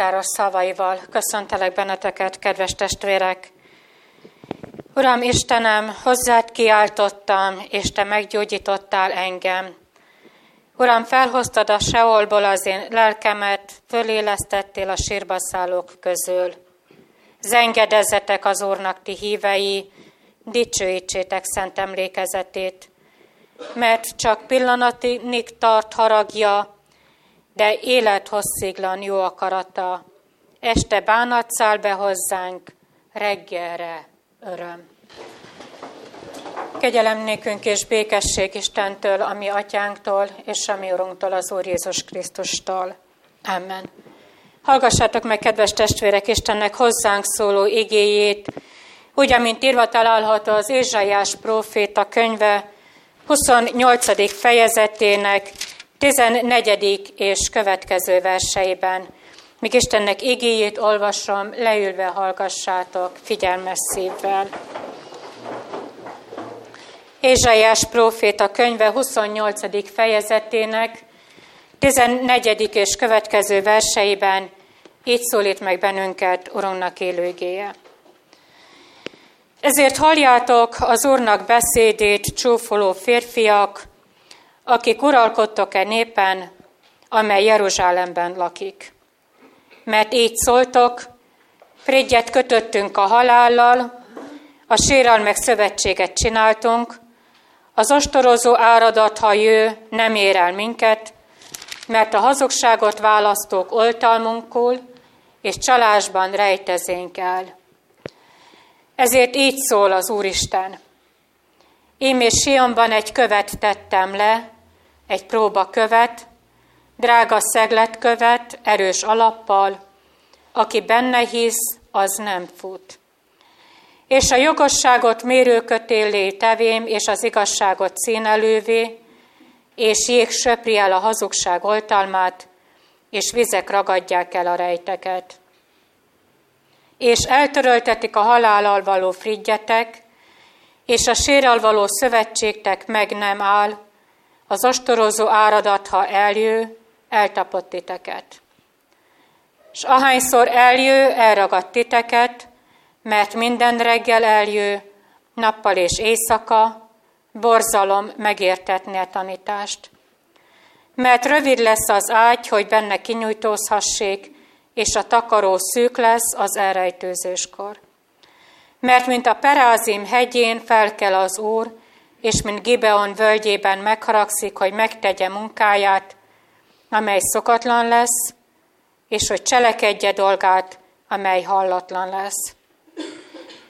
oltáros szavaival köszöntelek benneteket, kedves testvérek. Uram Istenem, hozzád kiáltottam, és Te meggyógyítottál engem. Uram, felhoztad a seolból az én lelkemet, fölélesztettél a sírba közül. Zengedezzetek az Úrnak ti hívei, dicsőítsétek szent emlékezetét, mert csak pillanatig tart haragja, de élethossziglan jó akarata. Este bánat száll be hozzánk, reggelre öröm. Kegyelem nékünk és békesség Istentől, ami atyánktól, és ami Urunktól, az Úr Jézus Krisztustól. Amen. Hallgassátok meg, kedves testvérek, Istennek hozzánk szóló igéjét, úgy, amint írva található az Ézsaiás próféta könyve 28. fejezetének 14. és következő verseiben. Míg Istennek igéjét olvasom, leülve hallgassátok figyelmes szívvel. Ézsaiás próféta könyve 28. fejezetének 14. és következő verseiben így szólít meg bennünket Urunknak élőgéje. Ezért halljátok az Úrnak beszédét, csúfoló férfiak, akik uralkodtok-e népen, amely Jeruzsálemben lakik. Mert így szóltok, Frédjet kötöttünk a halállal, a meg szövetséget csináltunk, az ostorozó áradat, ha jő, nem ér el minket, mert a hazugságot választók oltalmunkul, és csalásban rejtezénk el. Ezért így szól az Úristen. Én és Sionban egy követ tettem le, egy próba követ, drága követ, erős alappal, aki benne hisz, az nem fut. És a jogosságot mérőkötélé tevém, és az igazságot színelővé, és jég söpri el a hazugság oltalmát, és vizek ragadják el a rejteket. És eltöröltetik a halállal való frigyetek, és a sérrel való szövetségtek meg nem áll, az ostorozó áradat, ha eljő, eltapott titeket. És ahányszor eljő, elragad titeket, mert minden reggel eljő, nappal és éjszaka, borzalom megértetni a tanítást. Mert rövid lesz az ágy, hogy benne kinyújtózhassék, és a takaró szűk lesz az elrejtőzéskor. Mert mint a Perázim hegyén felkel az Úr, és mint Gibeon völgyében megharagszik, hogy megtegye munkáját, amely szokatlan lesz, és hogy cselekedje dolgát, amely hallatlan lesz.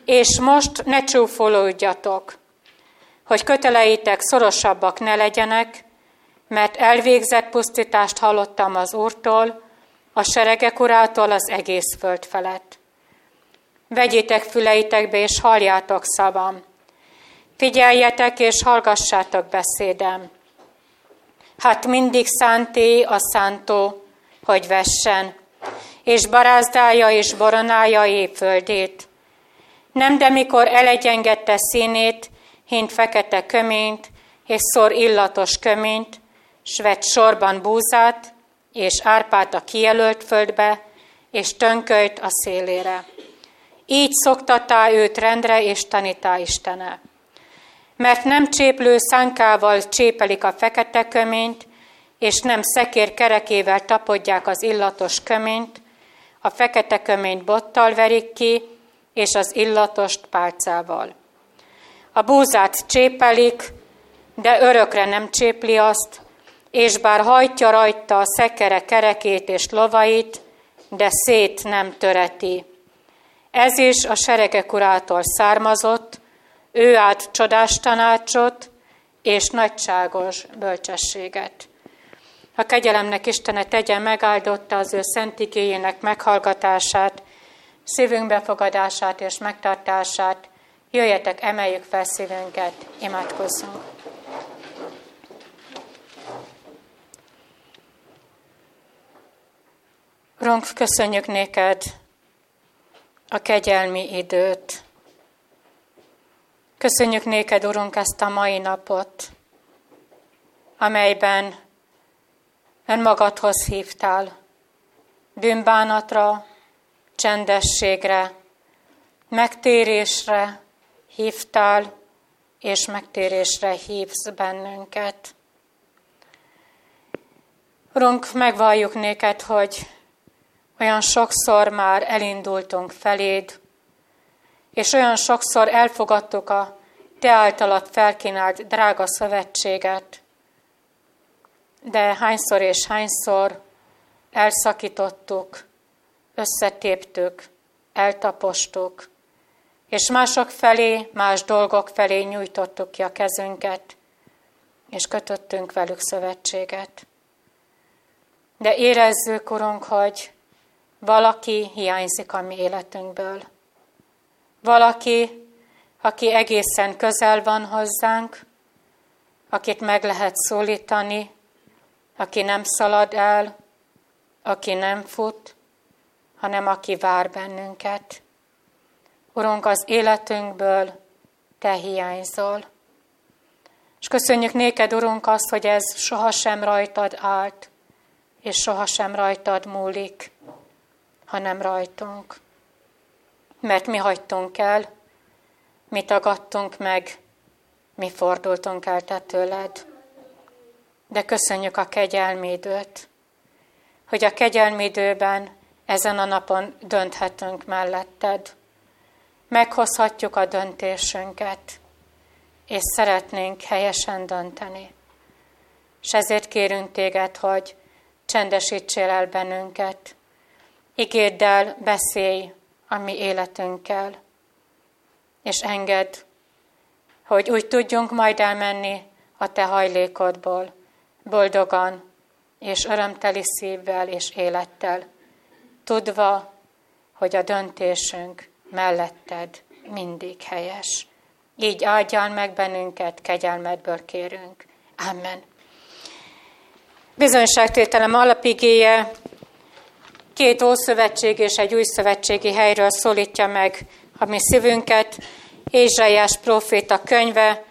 És most ne csúfolódjatok, hogy köteleitek szorosabbak ne legyenek, mert elvégzett pusztítást hallottam az Úrtól, a seregek urától az egész föld felett. Vegyétek füleitekbe, és halljátok szavam. Figyeljetek, és hallgassátok beszédem. Hát mindig szánté a szántó, hogy vessen, és barázdálja és boronálja éjföldét. Nem de mikor elegyengedte színét, hint fekete köményt, és szor illatos köményt, s vett sorban búzát, és árpát a kijelölt földbe, és tönkölt a szélére. Így szoktatá őt rendre, és tanítá Istene. Mert nem cséplő szánkával csépelik a fekete köményt, és nem szekér kerekével tapodják az illatos köményt, a fekete köményt bottal verik ki, és az illatost pálcával. A búzát csépelik, de örökre nem csépli azt, és bár hajtja rajta a szekere kerekét és lovait, de szét nem töreti. Ez is a seregek urától származott, ő át csodás tanácsot és nagyságos bölcsességet. A kegyelemnek Istene tegye megáldotta az ő szent meghallgatását, szívünk befogadását és megtartását. Jöjjetek, emeljük fel szívünket, imádkozzunk. Urunk, köszönjük néked a kegyelmi időt. Köszönjük néked, Urunk, ezt a mai napot, amelyben önmagadhoz hívtál, bűnbánatra, csendességre, megtérésre hívtál, és megtérésre hívsz bennünket. Urunk, megvalljuk néked, hogy olyan sokszor már elindultunk feléd, és olyan sokszor elfogadtuk a te általad felkínált drága szövetséget, de hányszor és hányszor elszakítottuk, összetéptük, eltapostuk, és mások felé, más dolgok felé nyújtottuk ki a kezünket, és kötöttünk velük szövetséget. De érezzük, Urunk, hogy valaki hiányzik a mi életünkből. Valaki, aki egészen közel van hozzánk, akit meg lehet szólítani, aki nem szalad el, aki nem fut, hanem aki vár bennünket. Urunk, az életünkből Te hiányzol. És köszönjük néked, Urunk, azt, hogy ez sohasem rajtad állt, és sohasem rajtad múlik, hanem rajtunk. Mert mi hagytunk el, mi tagadtunk meg, mi fordultunk el te tőled. De köszönjük a kegyelmédőt, hogy a kegyelmédőben ezen a napon dönthetünk melletted. Meghozhatjuk a döntésünket, és szeretnénk helyesen dönteni. És ezért kérünk téged, hogy csendesítsél el bennünket, ígérd beszélj a mi életünkkel, és engedd, hogy úgy tudjunk majd elmenni a te hajlékodból, boldogan és örömteli szívvel és élettel, tudva, hogy a döntésünk melletted mindig helyes. Így áldjál meg bennünket, kegyelmedből kérünk. Amen. Bizonyságtételem alapigéje két ószövetség és egy új szövetségi helyről szólítja meg a mi szívünket. Ézsaiás proféta könyve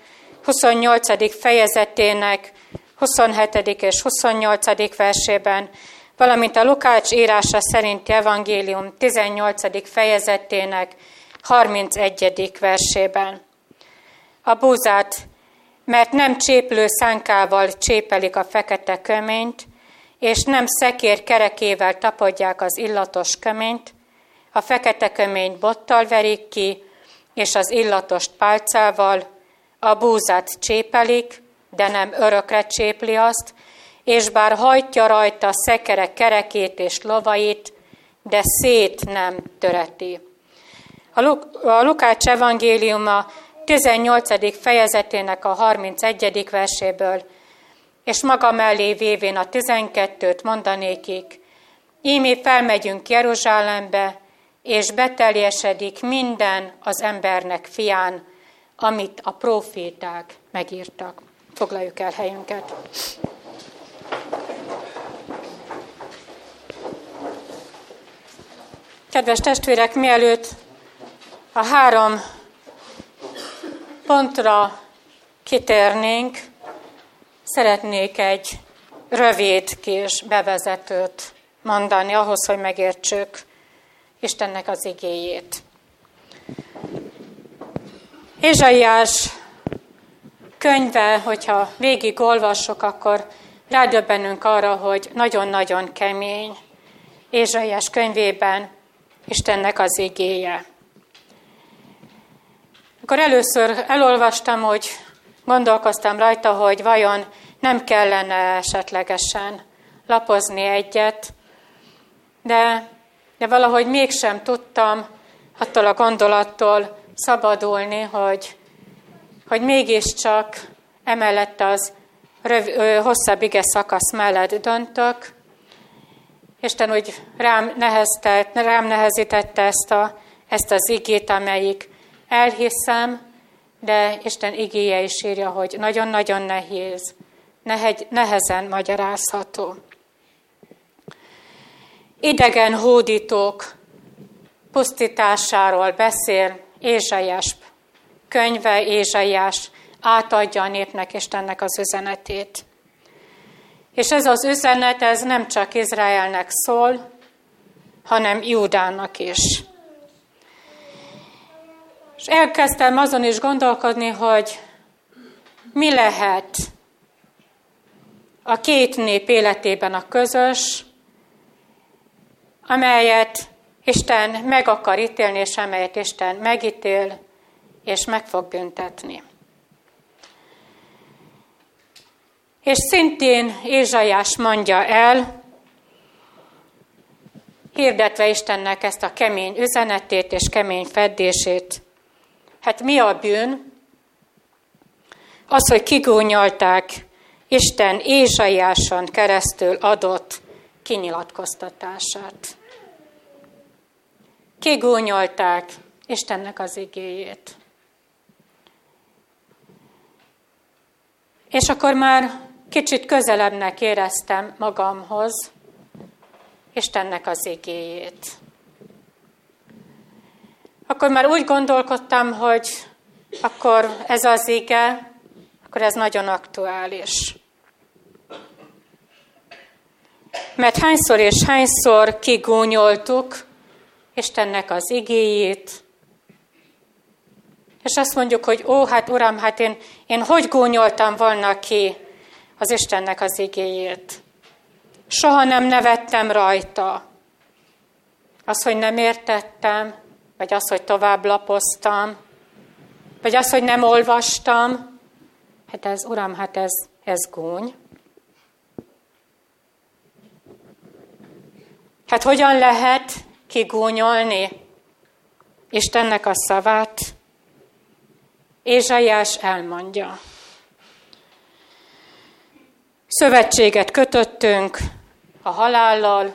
28. fejezetének 27. és 28. versében, valamint a Lukács írása szerinti evangélium 18. fejezetének 31. versében. A búzát, mert nem cséplő szánkával csépelik a fekete köményt, és nem szekér kerekével tapadják az illatos köményt, a fekete köményt bottal verik ki, és az illatos pálcával, a búzát csépelik, de nem örökre csépli azt, és bár hajtja rajta szekere kerekét és lovait, de szét nem töreti. A, Luk- a Lukács evangéliuma 18. fejezetének a 31. verséből és maga mellé vévén a tizenkettőt mondanékik, ímé felmegyünk Jeruzsálembe, és beteljesedik minden az embernek fián, amit a proféták megírtak. Foglaljuk el helyünket. Kedves testvérek, mielőtt a három pontra kitérnénk, Szeretnék egy rövid kis bevezetőt mondani ahhoz, hogy megértsük Istennek az igéjét. Ézsaiás könyve, hogyha végig olvassuk, akkor rádöbbenünk arra, hogy nagyon-nagyon kemény. Ézsaiás könyvében Istennek az igéje. Akkor először elolvastam, hogy gondolkoztam rajta, hogy vajon nem kellene esetlegesen lapozni egyet, de, de valahogy mégsem tudtam attól a gondolattól szabadulni, hogy, hogy mégiscsak emellett az röv, ö, hosszabb ige szakasz mellett döntök. Isten úgy rám, neheztett, rám nehezítette ezt, a, ezt az igét, amelyik elhiszem, de Isten igéje is írja, hogy nagyon-nagyon nehéz, nehezen magyarázható. Idegen hódítók pusztításáról beszél Ézsaiás könyve, Ézsaiás átadja a népnek Istennek az üzenetét. És ez az üzenet, ez nem csak Izraelnek szól, hanem Júdának is. És elkezdtem azon is gondolkodni, hogy mi lehet a két nép életében a közös, amelyet Isten meg akar ítélni, és amelyet Isten megítél, és meg fog büntetni. És szintén Ézsajás mondja el, hirdetve Istennek ezt a kemény üzenetét és kemény feddését. Hát mi a bűn? Az, hogy kigúnyolták Isten Ézsaiáson keresztül adott kinyilatkoztatását. Kigúnyolták Istennek az igéjét. És akkor már kicsit közelebbnek éreztem magamhoz Istennek az igéjét. Akkor már úgy gondolkodtam, hogy akkor ez az ige, akkor ez nagyon aktuális. Mert hányszor és hányszor kigúnyoltuk Istennek az igéjét, és azt mondjuk, hogy ó, hát Uram, hát én, én hogy gúnyoltam volna ki az Istennek az igéjét. Soha nem nevettem rajta. Az, hogy nem értettem, vagy az, hogy tovább lapoztam, vagy az, hogy nem olvastam, hát ez, Uram, hát ez, ez gúny. Hát hogyan lehet kigúnyolni Istennek a szavát? Ézsaiás elmondja. Szövetséget kötöttünk a halállal.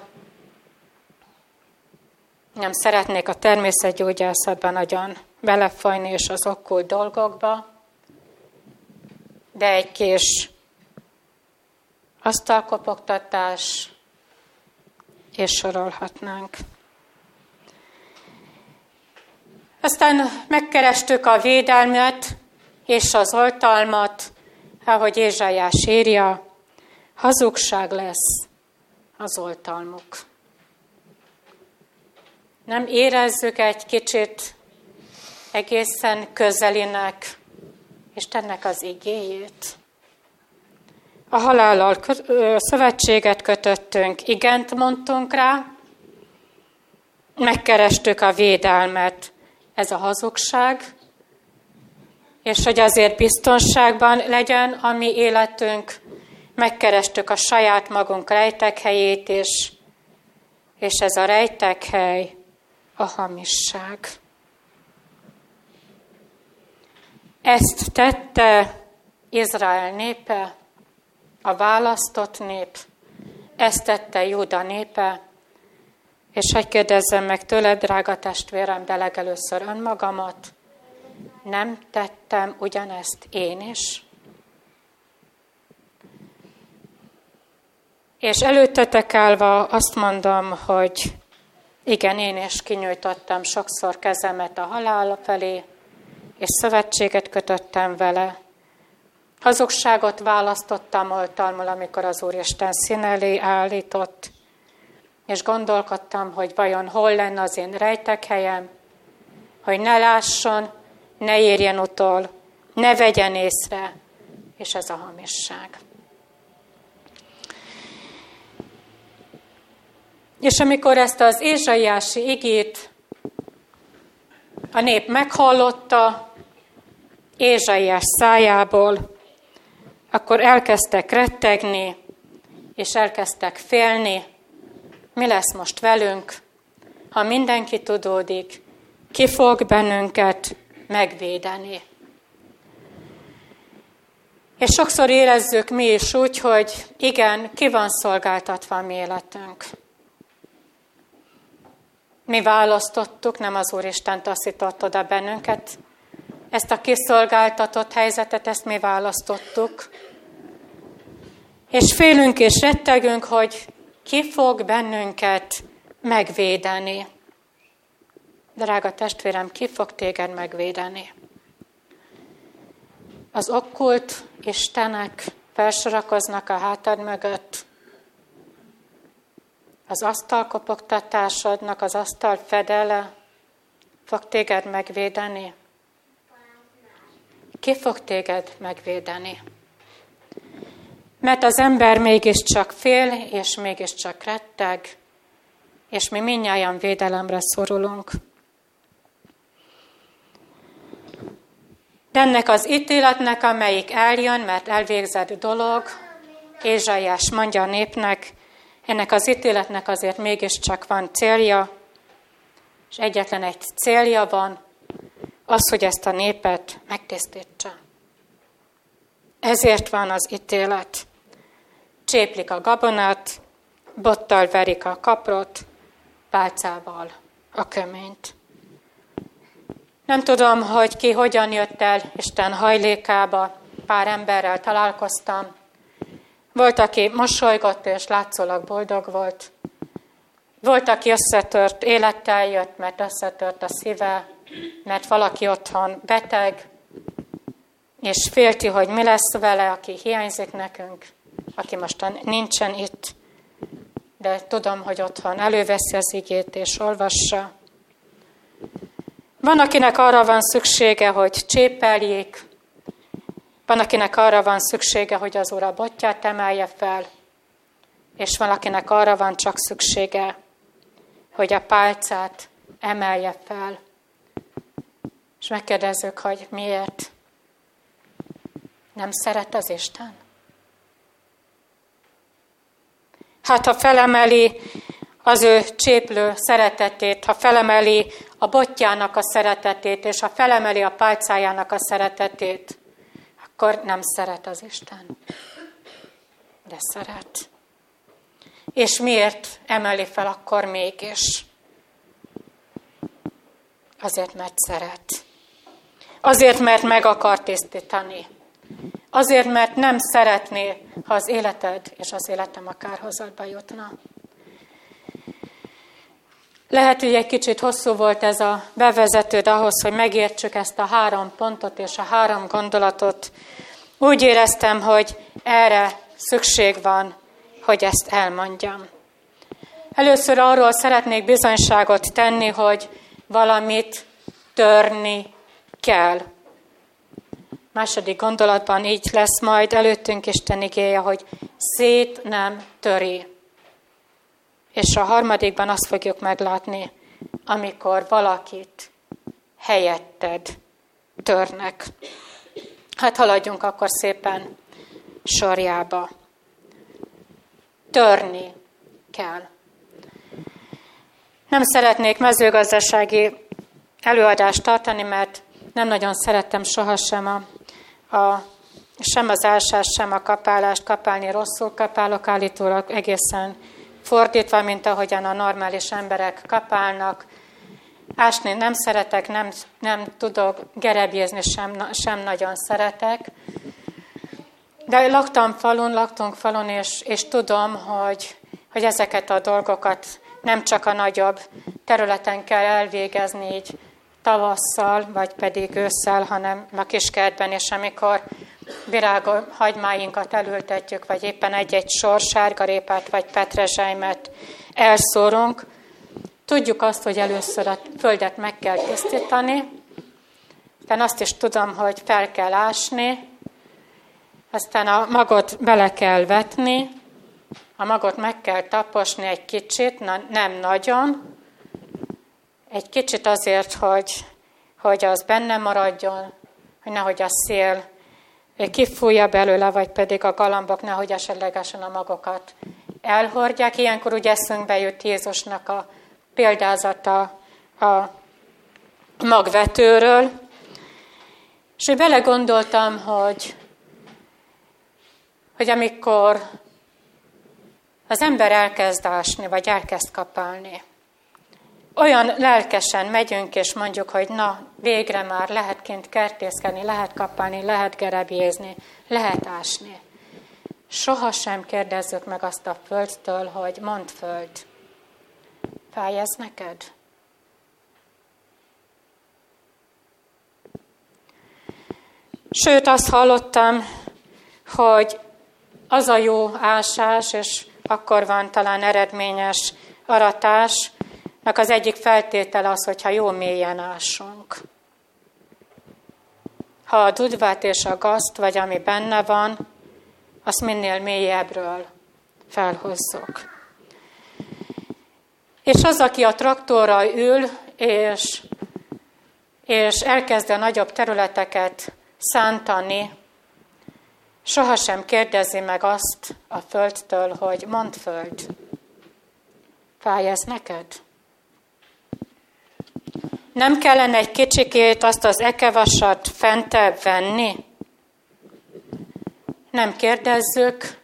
Nem szeretnék a természetgyógyászatban nagyon belefolyni és az okkult dolgokba, de egy kis asztalkopogtatás, és sorolhatnánk. Aztán megkerestük a védelmet és az oltalmat, ahogy Ézsaiás írja, hazugság lesz az oltalmuk. Nem érezzük egy kicsit egészen közelinek Istennek az igéjét? A halállal szövetséget kötöttünk, igent mondtunk rá, megkerestük a védelmet, ez a hazugság, és hogy azért biztonságban legyen a mi életünk, megkerestük a saját magunk rejtekhelyét, és, és ez a rejtekhely a hamisság. Ezt tette Izrael népe, a választott nép, ezt tette Júda népe, és hogy kérdezzem meg tőled, drága testvérem, de legelőször önmagamat, nem tettem ugyanezt én is? És előttetek állva azt mondom, hogy igen, én is kinyújtottam sokszor kezemet a halál felé, és szövetséget kötöttem vele. Hazugságot választottam oltalmul, amikor az Úristen szín elé állított, és gondolkodtam, hogy vajon hol lenne az én rejtek helyem, hogy ne lásson, ne érjen utol, ne vegyen észre, és ez a hamisság. És amikor ezt az Ézsaiási igét a nép meghallotta Ézsaiás szájából, akkor elkezdtek rettegni, és elkezdtek félni, mi lesz most velünk, ha mindenki tudódik, ki fog bennünket megvédeni. És sokszor érezzük mi is úgy, hogy igen, ki van szolgáltatva a mi életünk. Mi választottuk, nem az Úristen taszított oda bennünket. Ezt a kiszolgáltatott helyzetet, ezt mi választottuk. És félünk és rettegünk, hogy ki fog bennünket megvédeni. Drága testvérem, ki fog téged megvédeni? Az okkult istenek felsorakoznak a hátad mögött, az asztalkopogtatásodnak, az asztal fedele fog téged megvédeni? Ki fog téged megvédeni? Mert az ember mégiscsak fél, és mégiscsak retteg, és mi minnyáján védelemre szorulunk. De ennek az ítéletnek, amelyik eljön, mert elvégzett dolog, Ézsaiás mondja a népnek, ennek az ítéletnek azért mégiscsak van célja, és egyetlen egy célja van, az, hogy ezt a népet megtisztítsa. Ezért van az ítélet. Cséplik a gabonát, bottal verik a kaprot, pálcával a köményt. Nem tudom, hogy ki hogyan jött el Isten hajlékába, pár emberrel találkoztam. Volt, aki mosolygott és látszólag boldog volt. Volt, aki összetört élettel jött, mert összetört a szíve, mert valaki otthon beteg, és félti, hogy mi lesz vele, aki hiányzik nekünk, aki most nincsen itt, de tudom, hogy otthon előveszi az igét és olvassa. Van, akinek arra van szüksége, hogy csépeljék, van, akinek arra van szüksége, hogy az Ura botját emelje fel, és valakinek arra van csak szüksége, hogy a pálcát emelje fel. És megkérdezzük, hogy miért nem szeret az Isten? Hát ha felemeli az ő cséplő szeretetét, ha felemeli a botjának a szeretetét, és ha felemeli a pálcájának a szeretetét, akkor nem szeret az Isten. De szeret. És miért emeli fel akkor mégis? Azért, mert szeret. Azért, mert meg akar tisztítani. Azért, mert nem szeretné, ha az életed és az életem a kárhozatba jutna. Lehet, hogy egy kicsit hosszú volt ez a bevezetőd ahhoz, hogy megértsük ezt a három pontot és a három gondolatot. Úgy éreztem, hogy erre szükség van, hogy ezt elmondjam. Először arról szeretnék bizonyságot tenni, hogy valamit törni kell. Második gondolatban így lesz majd előttünk Isten igéje, hogy szét nem töri. És a harmadikban azt fogjuk meglátni, amikor valakit helyetted törnek. Hát haladjunk akkor szépen sorjába. Törni kell. Nem szeretnék mezőgazdasági előadást tartani, mert nem nagyon szerettem sohasem a, a, sem az ásás, sem a kapálást. Kapálni rosszul kapálok, állítólag egészen fordítva, mint ahogyan a normális emberek kapálnak. Ásni nem szeretek, nem, nem tudok, gerebjézni sem, sem nagyon szeretek. De laktam falun, laktunk falun, és, és tudom, hogy, hogy ezeket a dolgokat nem csak a nagyobb területen kell elvégezni, így tavasszal, vagy pedig ősszel, hanem a kiskertben, és amikor virágos hagymáinkat elültetjük, vagy éppen egy-egy sor sárgarépát, vagy petrezselymet elszórunk, tudjuk azt, hogy először a földet meg kell tisztítani, de azt is tudom, hogy fel kell ásni, aztán a magot bele kell vetni, a magot meg kell taposni egy kicsit, na, nem nagyon, egy kicsit azért, hogy, hogy az benne maradjon, hogy nehogy a szél kifújja belőle, vagy pedig a galambok nehogy esetlegesen a magokat elhordják. Ilyenkor úgy eszünkbe jut Jézusnak a példázata a magvetőről. És én belegondoltam, hogy, hogy amikor az ember elkezd ásni, vagy elkezd kapálni, olyan lelkesen megyünk, és mondjuk, hogy na, végre már lehet kint kertészkedni, lehet kapálni, lehet gerebjézni, lehet ásni. Soha sem kérdezzük meg azt a földtől, hogy mond föld, fáj ez neked? Sőt, azt hallottam, hogy az a jó ásás, és akkor van talán eredményes aratásnak az egyik feltétel az, hogyha jó mélyen ásunk. Ha a dudvát és a gazt, vagy ami benne van, azt minél mélyebbről felhozzuk. És az, aki a traktorral ül, és, és elkezd a nagyobb területeket szántani, sohasem kérdezi meg azt a földtől, hogy mond föld, fáj ez neked? Nem kellene egy kicsikét azt az ekevasat fentebb venni? Nem kérdezzük,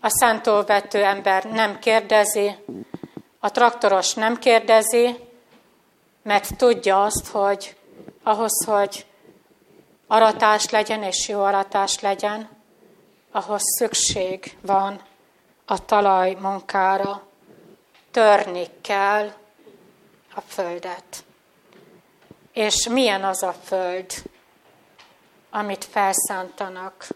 a szántóvető ember nem kérdezi, a traktoros nem kérdezi, mert tudja azt, hogy ahhoz, hogy aratás legyen és jó aratás legyen, ahhoz szükség van a talaj munkára. Törni kell a földet. És milyen az a föld, amit felszántanak?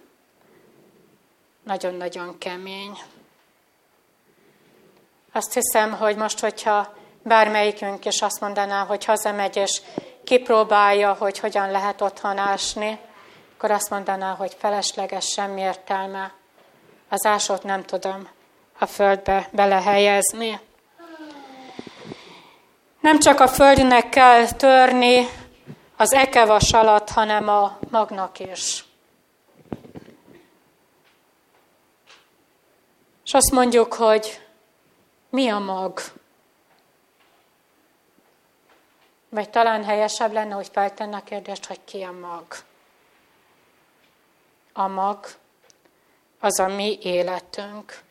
Nagyon-nagyon kemény. Azt hiszem, hogy most, hogyha bármelyikünk is azt mondaná, hogy hazamegy és kipróbálja, hogy hogyan lehet otthon ásni, akkor azt mondaná, hogy felesleges, semmi értelme. Az ásót nem tudom a földbe belehelyezni. Nem csak a földnek kell törni az ekevas alatt, hanem a magnak is. És azt mondjuk, hogy mi a mag? Vagy talán helyesebb lenne, hogy feltenne a kérdést, hogy ki a mag. A mag az a mi életünk.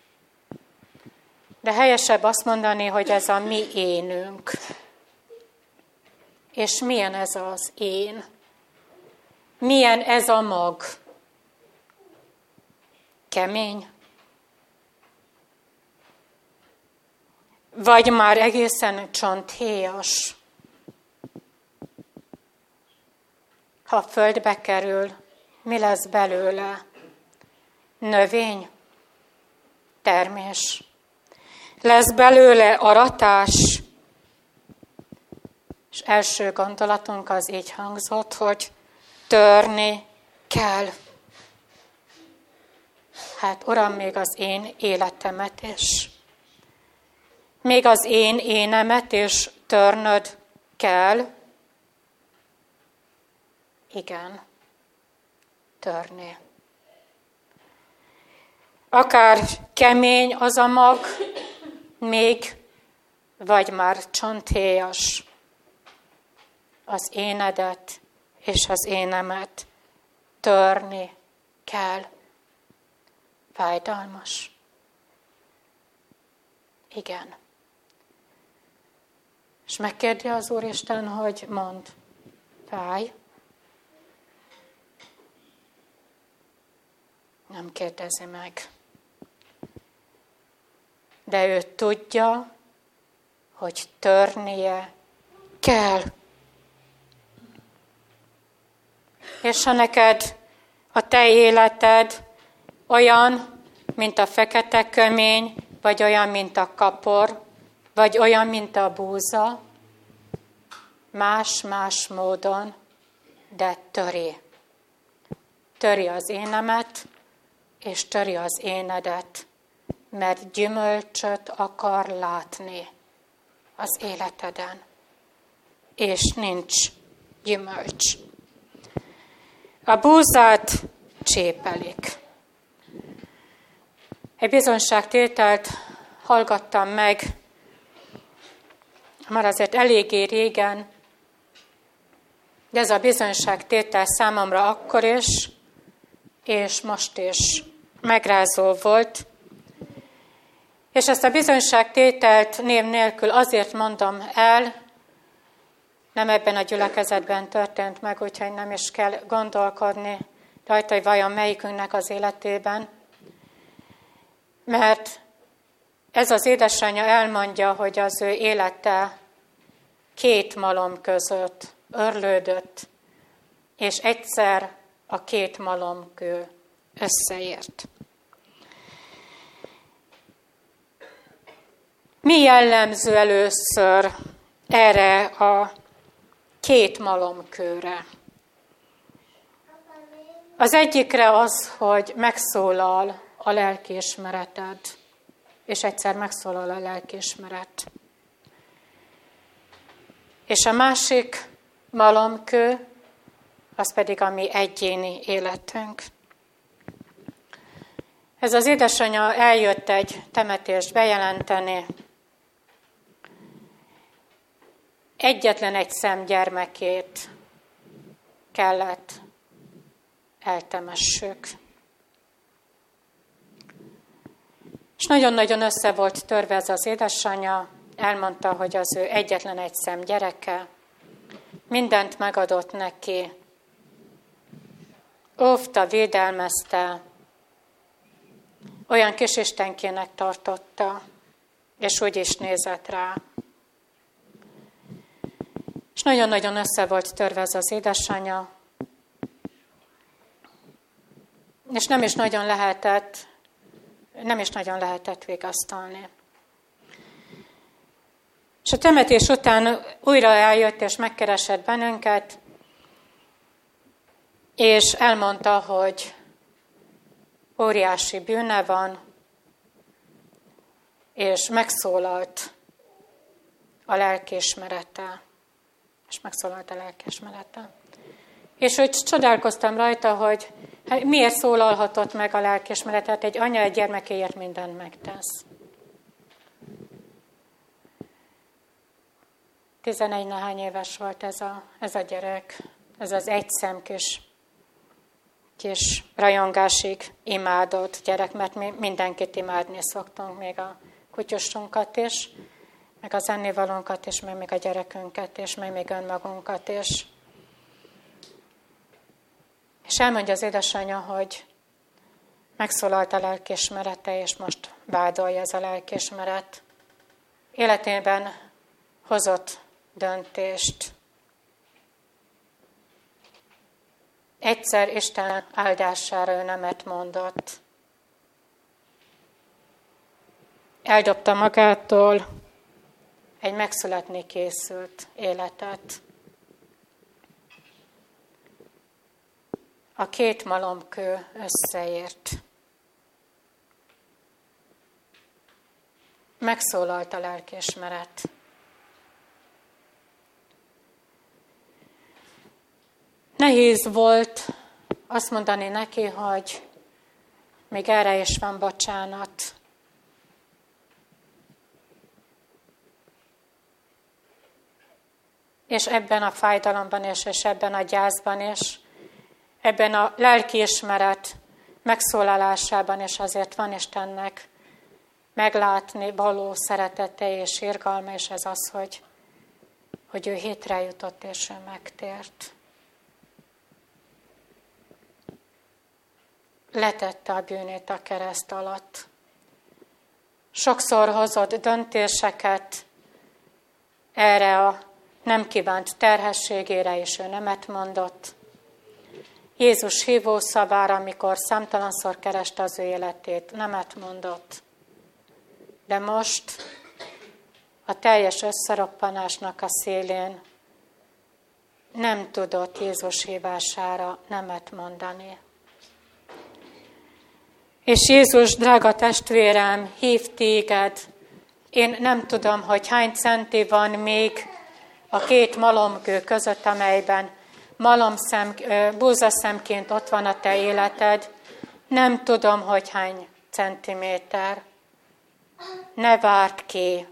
De helyesebb azt mondani, hogy ez a mi énünk. És milyen ez az én? Milyen ez a mag? Kemény? Vagy már egészen csonthéjas? Ha a földbe kerül, mi lesz belőle? Növény? Termés? Lesz belőle aratás? És első gondolatunk az így hangzott, hogy törni kell. Hát, Uram, még az én életemet is. Még az én énemet is törnöd kell. Igen, törni. Akár kemény az a mag, még, vagy már csonthéjas az énedet és az énemet törni kell. Fájdalmas. Igen. És megkérdi az Úristen, hogy mond, fáj. Nem kérdezi meg. De ő tudja, hogy törnie kell. És ha neked a te életed olyan, mint a fekete kömény, vagy olyan, mint a kapor, vagy olyan, mint a búza, más-más módon, de töri. Töri az énemet, és töri az énedet, mert gyümölcsöt akar látni az életeden, és nincs gyümölcs. A búzát csépelik. Egy bizonságtételt hallgattam meg, már azért eléggé régen, de ez a bizonságtétel számomra akkor is, és most is megrázó volt. És ezt a bizonyságtételt név nélkül azért mondom el, nem ebben a gyülekezetben történt meg, úgyhogy nem is kell gondolkodni rajta, hogy vajon melyikünknek az életében. Mert ez az édesanyja elmondja, hogy az ő élete két malom között örlődött, és egyszer a két malomkő összeért. Mi jellemző először erre a két malomkőre? Az egyikre az, hogy megszólal a lelkiismereted, és egyszer megszólal a lelkiismeret. És a másik malomkő, az pedig a mi egyéni életünk. Ez az édesanyja eljött egy temetést bejelenteni. Egyetlen egy szem gyermekét kellett eltemessük. És nagyon-nagyon össze volt törve ez az édesanyja, elmondta, hogy az ő egyetlen egy szem gyereke, mindent megadott neki, óvta, védelmezte, olyan kisistenkének tartotta, és úgy is nézett rá. És nagyon-nagyon össze volt törve ez az édesanyja, és nem is nagyon lehetett, nem is nagyon lehetett végasztalni. És a temetés után újra eljött és megkeresett bennünket, és elmondta, hogy óriási bűne van, és megszólalt a lelkismerete. És megszólalt a lelkismerete. És hogy csodálkoztam rajta, hogy hát miért szólalhatott meg a lelkismeretet, egy anya egy gyermekéért mindent megtesz. Tizenegy nehány éves volt ez a, ez a gyerek, ez az egy szem kis kis rajongásig imádott gyerek, mert mi mindenkit imádni szoktunk, még a kutyusunkat is, meg az ennivalónkat is, meg még a gyerekünket is, meg még önmagunkat is. És elmondja az édesanyja, hogy megszólalt a lelkismerete, és most vádolja ez a lelkismeret. Életében hozott döntést, Egyszer Isten áldására ő nemet mondott. Eldobta magától egy megszületni készült életet. A két malomkő összeért. Megszólalt a lelkismeret. Nehéz volt azt mondani neki, hogy még erre is van bocsánat. És ebben a fájdalomban is, és ebben a gyászban is, ebben a lelkiismeret megszólalásában is azért van Istennek meglátni való szeretete és irgalma, és ez az, hogy, hogy ő hétre jutott és ő megtért. Letette a bűnét a kereszt alatt. Sokszor hozott döntéseket erre a nem kívánt terhességére, és ő nemet mondott. Jézus hívó szavára, amikor számtalanszor kereste az ő életét, nemet mondott. De most a teljes összeroppanásnak a szélén nem tudott Jézus hívására nemet mondani. És Jézus, drága testvérem, hív téged. Én nem tudom, hogy hány centi van még a két malomkő között, amelyben malomszem, búzaszemként ott van a te életed. Nem tudom, hogy hány centiméter. Ne várd ki,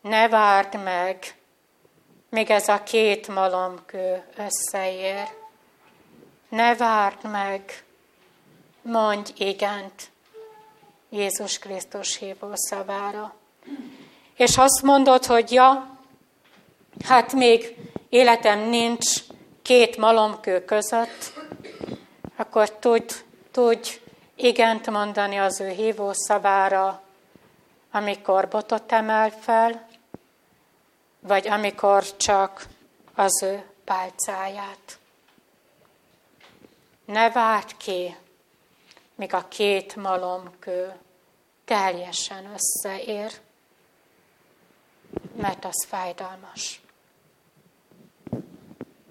ne várd meg, míg ez a két malomkő összeér. Ne várd meg, mondj igent Jézus Krisztus hívó szavára. És azt mondod, hogy ja, hát még életem nincs két malomkő között, akkor tudj, tudj igent mondani az ő hívó szavára, amikor botot emel fel, vagy amikor csak az ő pálcáját. Ne várd ki, míg a két malomkő teljesen összeér. mert az fájdalmas.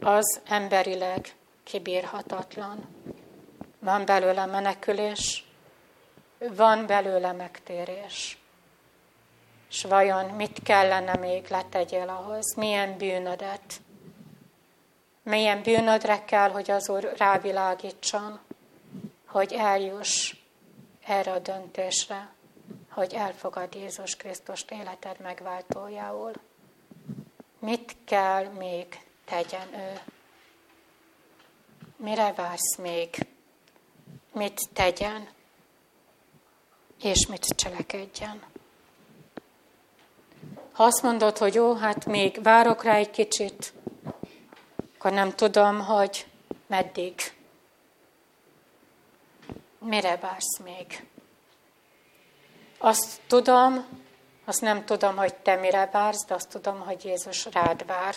Az emberileg kibírhatatlan. Van belőle menekülés, van belőle megtérés. És vajon mit kellene még letegyél ahhoz? Milyen bűnödet? Milyen bűnödre kell, hogy az Úr rávilágítson, hogy eljuss erre a döntésre, hogy elfogad Jézus Krisztust életed megváltójául. Mit kell még tegyen ő? Mire vársz még? Mit tegyen? És mit cselekedjen? Ha azt mondod, hogy jó, hát még várok rá egy kicsit, akkor nem tudom, hogy meddig. Mire vársz még? Azt tudom, azt nem tudom, hogy te mire vársz, de azt tudom, hogy Jézus rád vár.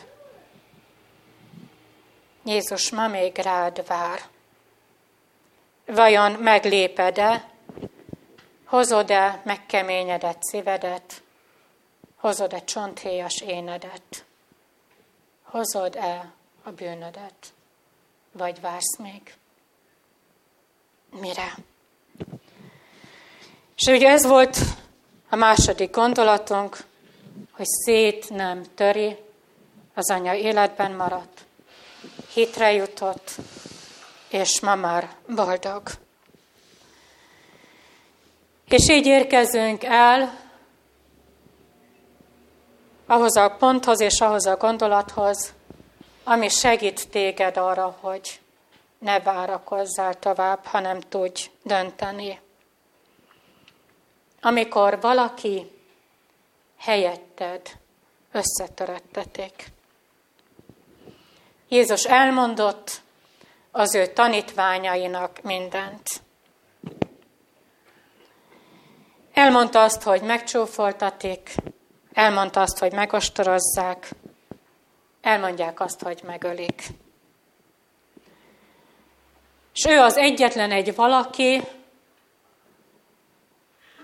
Jézus ma még rád vár. Vajon megléped-e? Hozod-e megkeményedett szívedet? Hozod-e csonthéjas énedet? Hozod-e a bűnödet? Vagy vársz még? Mire? És ugye ez volt a második gondolatunk, hogy szét nem töri, az anya életben maradt, hitre jutott, és ma már boldog. És így érkezünk el ahhoz a ponthoz és ahhoz a gondolathoz, ami segít téged arra, hogy ne várakozzál tovább, hanem tudj dönteni. Amikor valaki helyetted összetöröttetik. Jézus elmondott az ő tanítványainak mindent. Elmondta azt, hogy megcsófoltatik, elmondta azt, hogy megostorozzák, elmondják azt, hogy megölik. És ő az egyetlen egy valaki,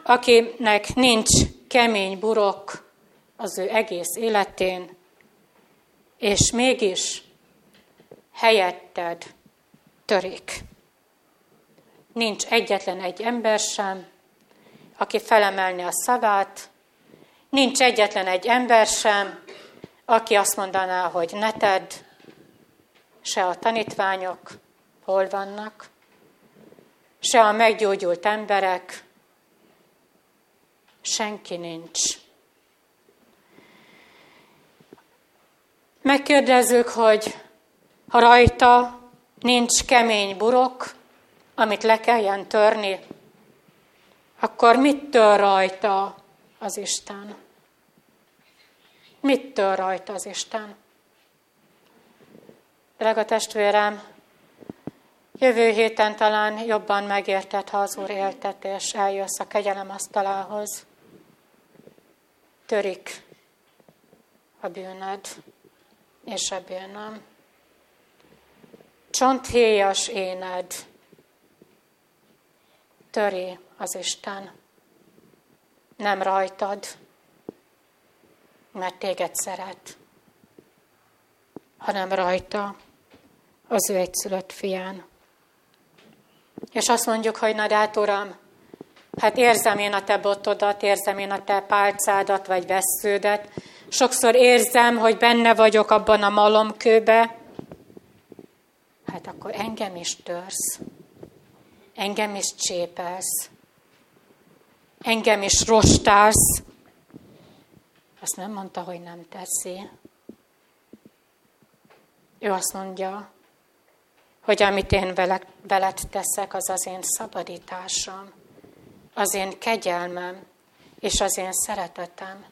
akinek nincs kemény burok az ő egész életén, és mégis helyetted törik. Nincs egyetlen egy ember sem, aki felemelni a szavát, nincs egyetlen egy ember sem, aki azt mondaná, hogy ne tedd, se a tanítványok hol vannak, se a meggyógyult emberek, senki nincs. Megkérdezzük, hogy ha rajta nincs kemény burok, amit le kelljen törni, akkor mit tör rajta az Isten? Mit tör rajta az Isten? Drága testvérem, jövő héten talán jobban megérted, ha az Úr éltet, és eljössz a kegyelem asztalához. Törik a bűnöd, és a bűnöm. Csonthéjas éned, töri az Isten. Nem rajtad, mert téged szeret, hanem rajta, az ő egyszülött fián. És azt mondjuk, hogy na de hát Uram, hát érzem én a te botodat, érzem én a te pálcádat, vagy vesződet, sokszor érzem, hogy benne vagyok abban a malomkőbe, hát akkor engem is törsz, engem is csépelsz, engem is rostálsz, azt nem mondta, hogy nem teszi. Ő azt mondja, hogy amit én veled, teszek, az az én szabadításom, az én kegyelmem és az én szeretetem.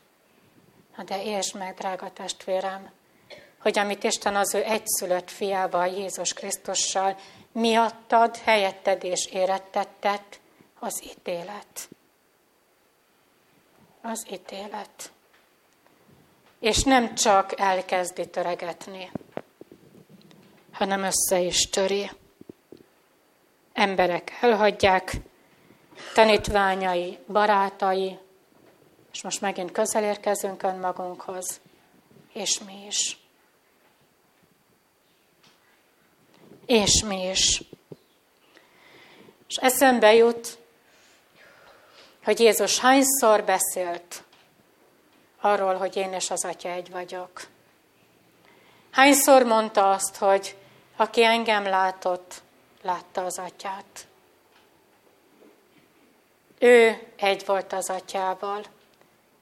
De értsd meg, drága testvérem, hogy amit Isten az ő egyszülött fiával, Jézus Krisztussal miattad, helyetted és érettettet, az ítélet. Az ítélet és nem csak elkezdi töregetni, hanem össze is töri. Emberek elhagyják, tanítványai, barátai, És most megint közel érkezünk önmagunkhoz, és mi is. És mi is. És eszembe jut, hogy Jézus hányszor beszélt arról, hogy én és az Atya egy vagyok. Hányszor mondta azt, hogy aki engem látott, látta az Atyát. Ő egy volt az Atyával,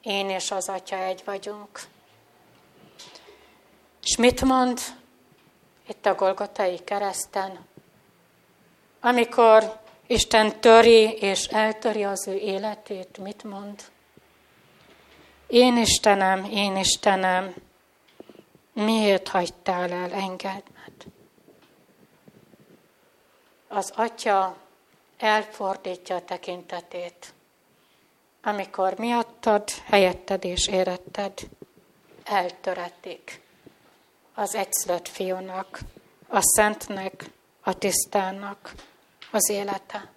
én és az Atya egy vagyunk. És mit mond itt a Golgotai kereszten? Amikor Isten töri és eltöri az ő életét, mit mond? Én Istenem, én Istenem, miért hagytál el enged? Az atya elfordítja a tekintetét, amikor miattad, helyetted és éretted eltöretik az egyszülött fiúnak, a szentnek, a tisztának az élete.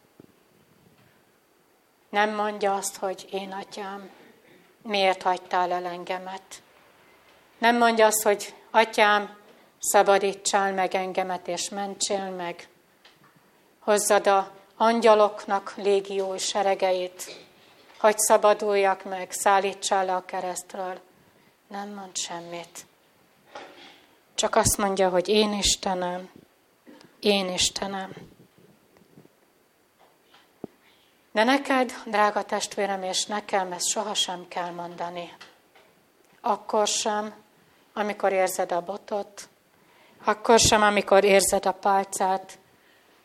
Nem mondja azt, hogy én atyám, miért hagytál el engemet. Nem mondja azt, hogy atyám, szabadítsál meg engemet, és mentsél meg. Hozzad a angyaloknak légió seregeit, hogy szabaduljak meg, szállítsál le a keresztről. Nem mond semmit. Csak azt mondja, hogy én Istenem, én Istenem. De neked, drága testvérem, és nekem ezt sohasem kell mondani. Akkor sem, amikor érzed a botot, akkor sem, amikor érzed a pálcát,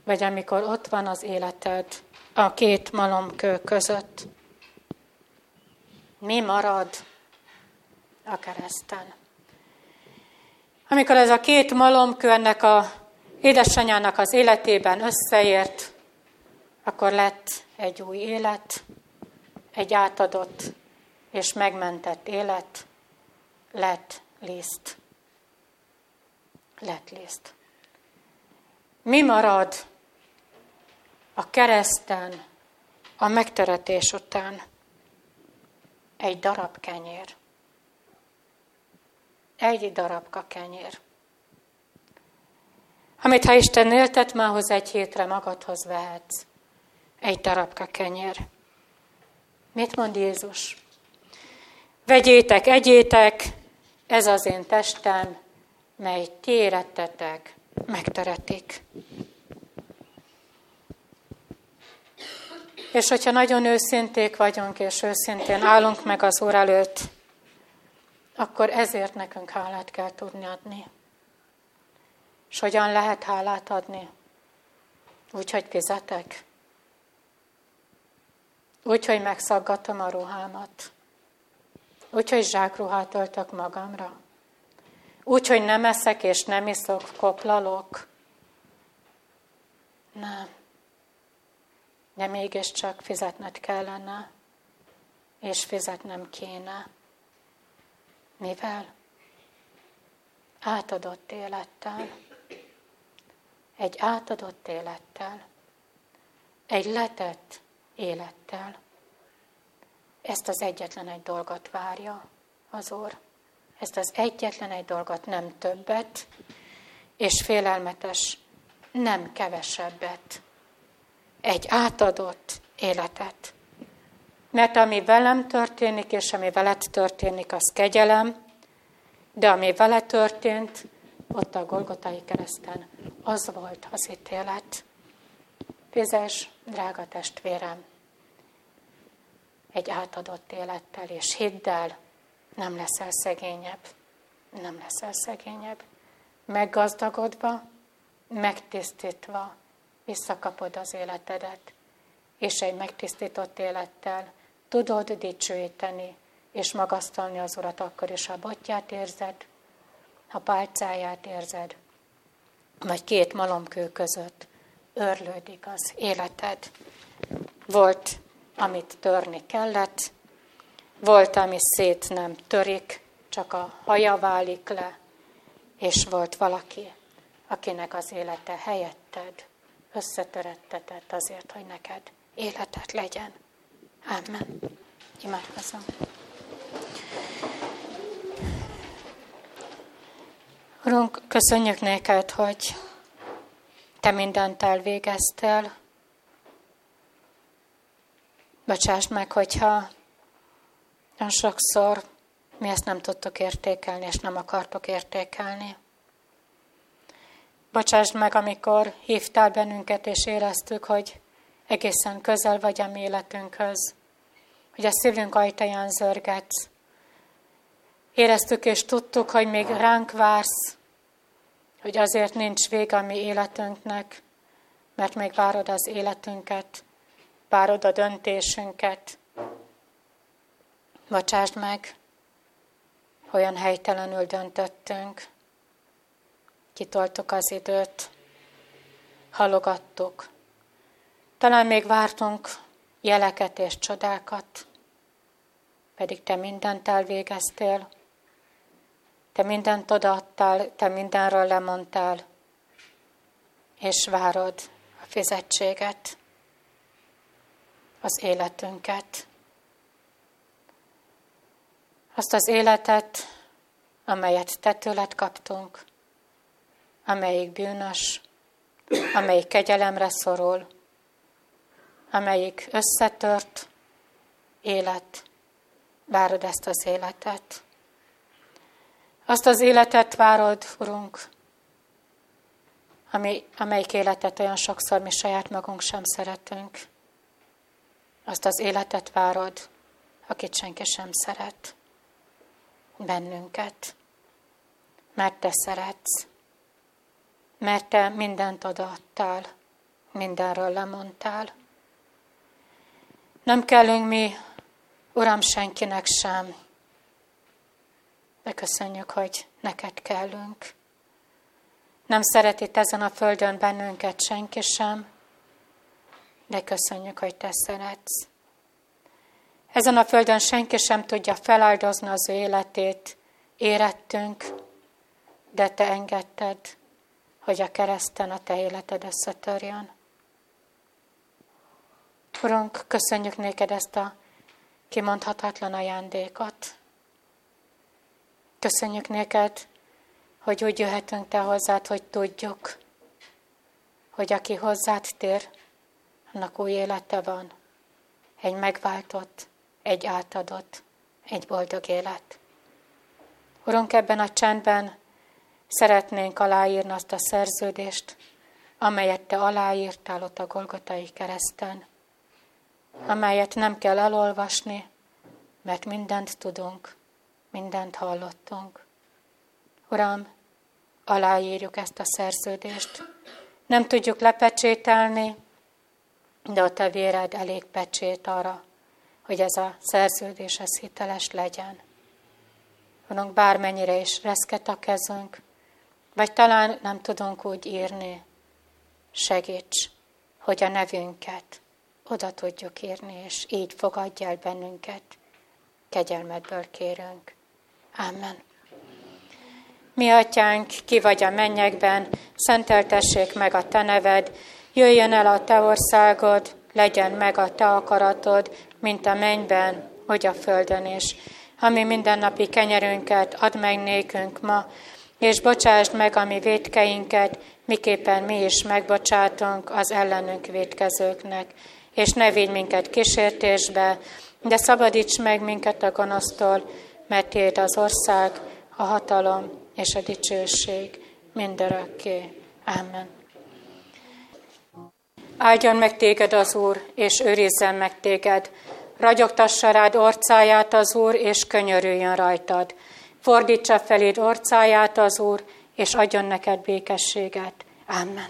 vagy amikor ott van az életed a két malomkő között. Mi marad a kereszten? Amikor ez a két malomkő ennek a édesanyának az életében összeért, akkor lett egy új élet, egy átadott és megmentett élet, lett liszt. Lett liszt. Mi marad a kereszten, a megteretés után? Egy darab kenyér. Egy darabka kenyér. Amit ha Isten éltet, mához egy hétre magadhoz vehetsz egy darabka kenyér. Mit mond Jézus? Vegyétek, egyétek, ez az én testem, mely ti érettetek, megteretik. És hogyha nagyon őszinték vagyunk, és őszintén állunk meg az Úr előtt, akkor ezért nekünk hálát kell tudni adni. És hogyan lehet hálát adni? Úgy, hogy fizetek. Úgyhogy megszaggatom a ruhámat. Úgyhogy zsákruhát öltök magamra. Úgyhogy nem eszek és nem iszok, koplalok. Nem. De mégiscsak fizetned kellene, és fizetnem kéne. Mivel? Átadott élettel. Egy átadott élettel. Egy letett élettel. Ezt az egyetlen egy dolgot várja az Úr. Ezt az egyetlen egy dolgot, nem többet, és félelmetes, nem kevesebbet. Egy átadott életet. Mert ami velem történik, és ami veled történik, az kegyelem, de ami vele történt, ott a Golgotai kereszten, az volt az ítélet. Fizes, drága testvérem, egy átadott élettel és hiddel nem leszel szegényebb. Nem leszel szegényebb. Meggazdagodva, megtisztítva visszakapod az életedet, és egy megtisztított élettel tudod dicsőíteni és magasztalni az Urat akkor is, ha botját érzed, ha pálcáját érzed, vagy két malomkő között örlődik az életed. Volt amit törni kellett, volt, ami szét nem törik, csak a haja válik le, és volt valaki, akinek az élete helyetted összetörettetett azért, hogy neked életet legyen. Amen. Imádkozom. Urunk, köszönjük neked, hogy te mindent elvégeztél. Bocsáss meg, hogyha nagyon sokszor mi ezt nem tudtuk értékelni, és nem akartok értékelni. Bocsáss meg, amikor hívtál bennünket, és éreztük, hogy egészen közel vagy a mi életünkhöz, hogy a szívünk ajtaján zörgetsz. Éreztük és tudtuk, hogy még ránk vársz, hogy azért nincs vége a mi életünknek, mert még várod az életünket, várod a döntésünket. Bocsásd meg, olyan helytelenül döntöttünk, kitoltuk az időt, halogattuk. Talán még vártunk jeleket és csodákat, pedig te mindent elvégeztél, te mindent odaadtál, te mindenről lemondtál, és várod a fizetséget, az életünket. Azt az életet, amelyet te tőled kaptunk, amelyik bűnös, amelyik kegyelemre szorul, amelyik összetört élet, várod ezt az életet. Azt az életet várod, Urunk, ami, amelyik életet olyan sokszor mi saját magunk sem szeretünk. Azt az életet várod, akit senki sem szeret. Bennünket. Mert te szeretsz. Mert te mindent odaadtál. Mindenről lemondtál. Nem kellünk mi, Uram, senkinek sem, de köszönjük, hogy neked kellünk. Nem szeret itt ezen a földön bennünket senki sem, de köszönjük, hogy te szeretsz. Ezen a földön senki sem tudja feláldozni az életét, érettünk, de te engedted, hogy a kereszten a te életed összetörjön. Urunk, köszönjük néked ezt a kimondhatatlan ajándékot. Köszönjük néked, hogy úgy jöhetünk te hozzád, hogy tudjuk, hogy aki hozzád tér, annak új élete van. Egy megváltott, egy átadott, egy boldog élet. Urunk, ebben a csendben szeretnénk aláírni azt a szerződést, amelyet Te aláírtál ott a Golgotai kereszten, amelyet nem kell elolvasni, mert mindent tudunk, mindent hallottunk. Uram, aláírjuk ezt a szerződést. Nem tudjuk lepecsételni, de a te véred elég pecsét arra, hogy ez a szerződés ez hiteles legyen. Uram, bármennyire is reszket a kezünk, vagy talán nem tudunk úgy írni, segíts, hogy a nevünket oda tudjuk írni, és így fogadj el bennünket. Kegyelmedből kérünk. Amen. Mi atyánk, ki vagy a mennyekben, szenteltessék meg a te neved, jöjjön el a te országod, legyen meg a te akaratod, mint a mennyben, hogy a földön is. Ami mindennapi kenyerünket add meg nékünk ma, és bocsásd meg a mi védkeinket, miképpen mi is megbocsátunk az ellenünk védkezőknek. És ne védj minket kísértésbe, de szabadíts meg minket a gonosztól, mert Tiéd az ország, a hatalom és a dicsőség mindörökké. Amen. Áldjon meg téged az Úr, és őrizzen meg téged. Ragyogtassa rád orcáját az Úr, és könyörüljön rajtad. Fordítsa feléd orcáját az Úr, és adjon neked békességet. Amen.